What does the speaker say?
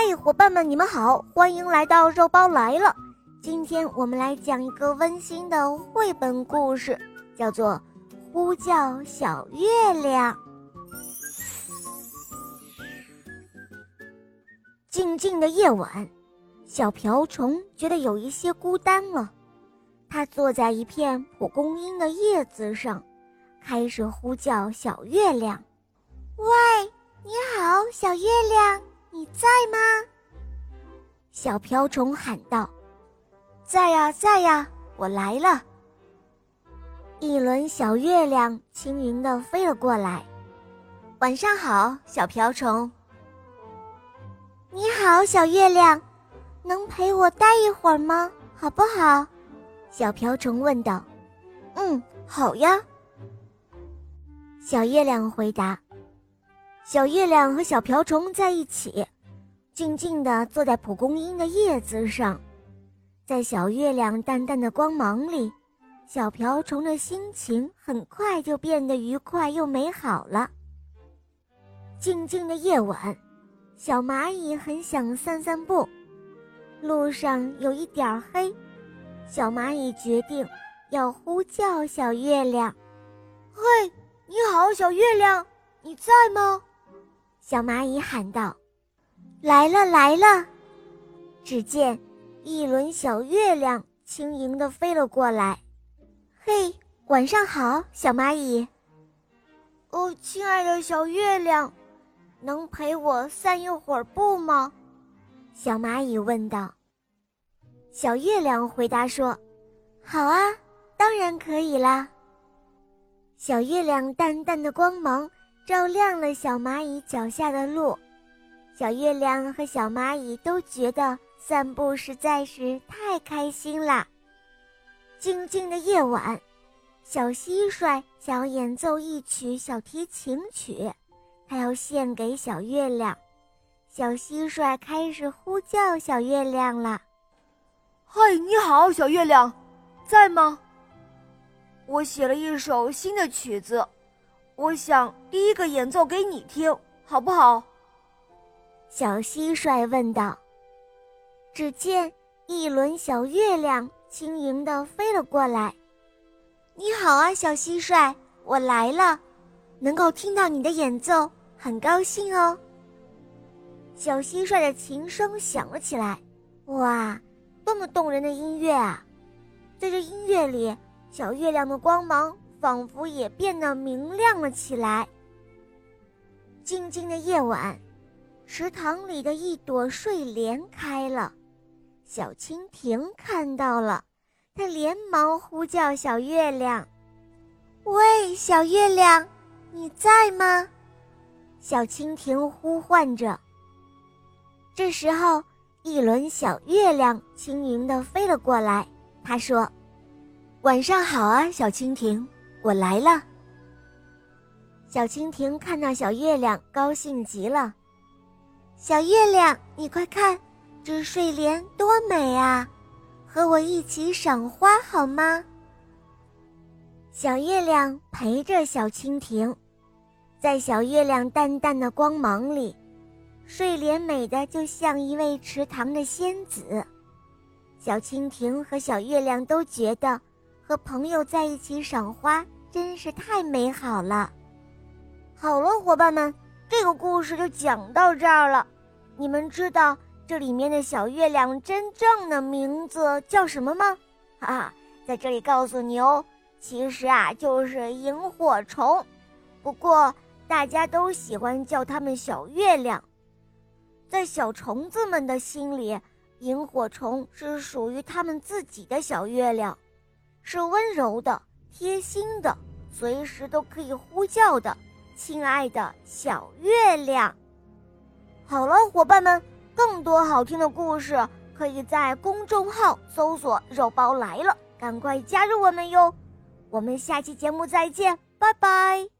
嘿，伙伴们，你们好，欢迎来到肉包来了。今天我们来讲一个温馨的绘本故事，叫做《呼叫小月亮》。静静的夜晚，小瓢虫觉得有一些孤单了。它坐在一片蒲公英的叶子上，开始呼叫小月亮：“喂，你好，小月亮。”你在吗？小瓢虫喊道：“在呀，在呀，我来了。”一轮小月亮轻盈的飞了过来。晚上好，小瓢虫。你好，小月亮，能陪我待一会儿吗？好不好？小瓢虫问道。“嗯，好呀。”小月亮回答。小月亮和小瓢虫在一起，静静地坐在蒲公英的叶子上，在小月亮淡淡的光芒里，小瓢虫的心情很快就变得愉快又美好了。静静的夜晚，小蚂蚁很想散散步，路上有一点黑，小蚂蚁决定要呼叫小月亮：“嘿，你好，小月亮，你在吗？”小蚂蚁喊道：“来了，来了！”只见一轮小月亮轻盈地飞了过来。“嘿，晚上好，小蚂蚁。”“哦，亲爱的小月亮，能陪我散一会儿步吗？”小蚂蚁问道。小月亮回答说：“好啊，当然可以啦。”小月亮淡淡的光芒。照亮了小蚂蚁脚下的路，小月亮和小蚂蚁都觉得散步实在是太开心了。静静的夜晚，小蟋蟀想要演奏一曲小提琴曲，它要献给小月亮。小蟋蟀开始呼叫小月亮了：“嗨，你好，小月亮，在吗？我写了一首新的曲子。”我想第一个演奏给你听，好不好？小蟋蟀问道。只见一轮小月亮轻盈地飞了过来。你好啊，小蟋蟀，我来了，能够听到你的演奏，很高兴哦。小蟋蟀的琴声响了起来，哇，多么动人的音乐啊！在这音乐里，小月亮的光芒。仿佛也变得明亮了起来。静静的夜晚，池塘里的一朵睡莲开了，小蜻蜓看到了，它连忙呼叫小月亮：“喂，小月亮，你在吗？”小蜻蜓呼唤着。这时候，一轮小月亮轻盈地飞了过来，它说：“晚上好啊，小蜻蜓。”我来了。小蜻蜓看到小月亮，高兴极了。小月亮，你快看，这睡莲多美啊！和我一起赏花好吗？小月亮陪着小蜻蜓，在小月亮淡淡的光芒里，睡莲美的就像一位池塘的仙子。小蜻蜓和小月亮都觉得。和朋友在一起赏花真是太美好了。好了，伙伴们，这个故事就讲到这儿了。你们知道这里面的小月亮真正的名字叫什么吗？哈哈，在这里告诉你哦，其实啊就是萤火虫。不过大家都喜欢叫它们小月亮。在小虫子们的心里，萤火虫是属于它们自己的小月亮。是温柔的、贴心的，随时都可以呼叫的，亲爱的小月亮。好了，伙伴们，更多好听的故事可以在公众号搜索“肉包来了”，赶快加入我们哟！我们下期节目再见，拜拜。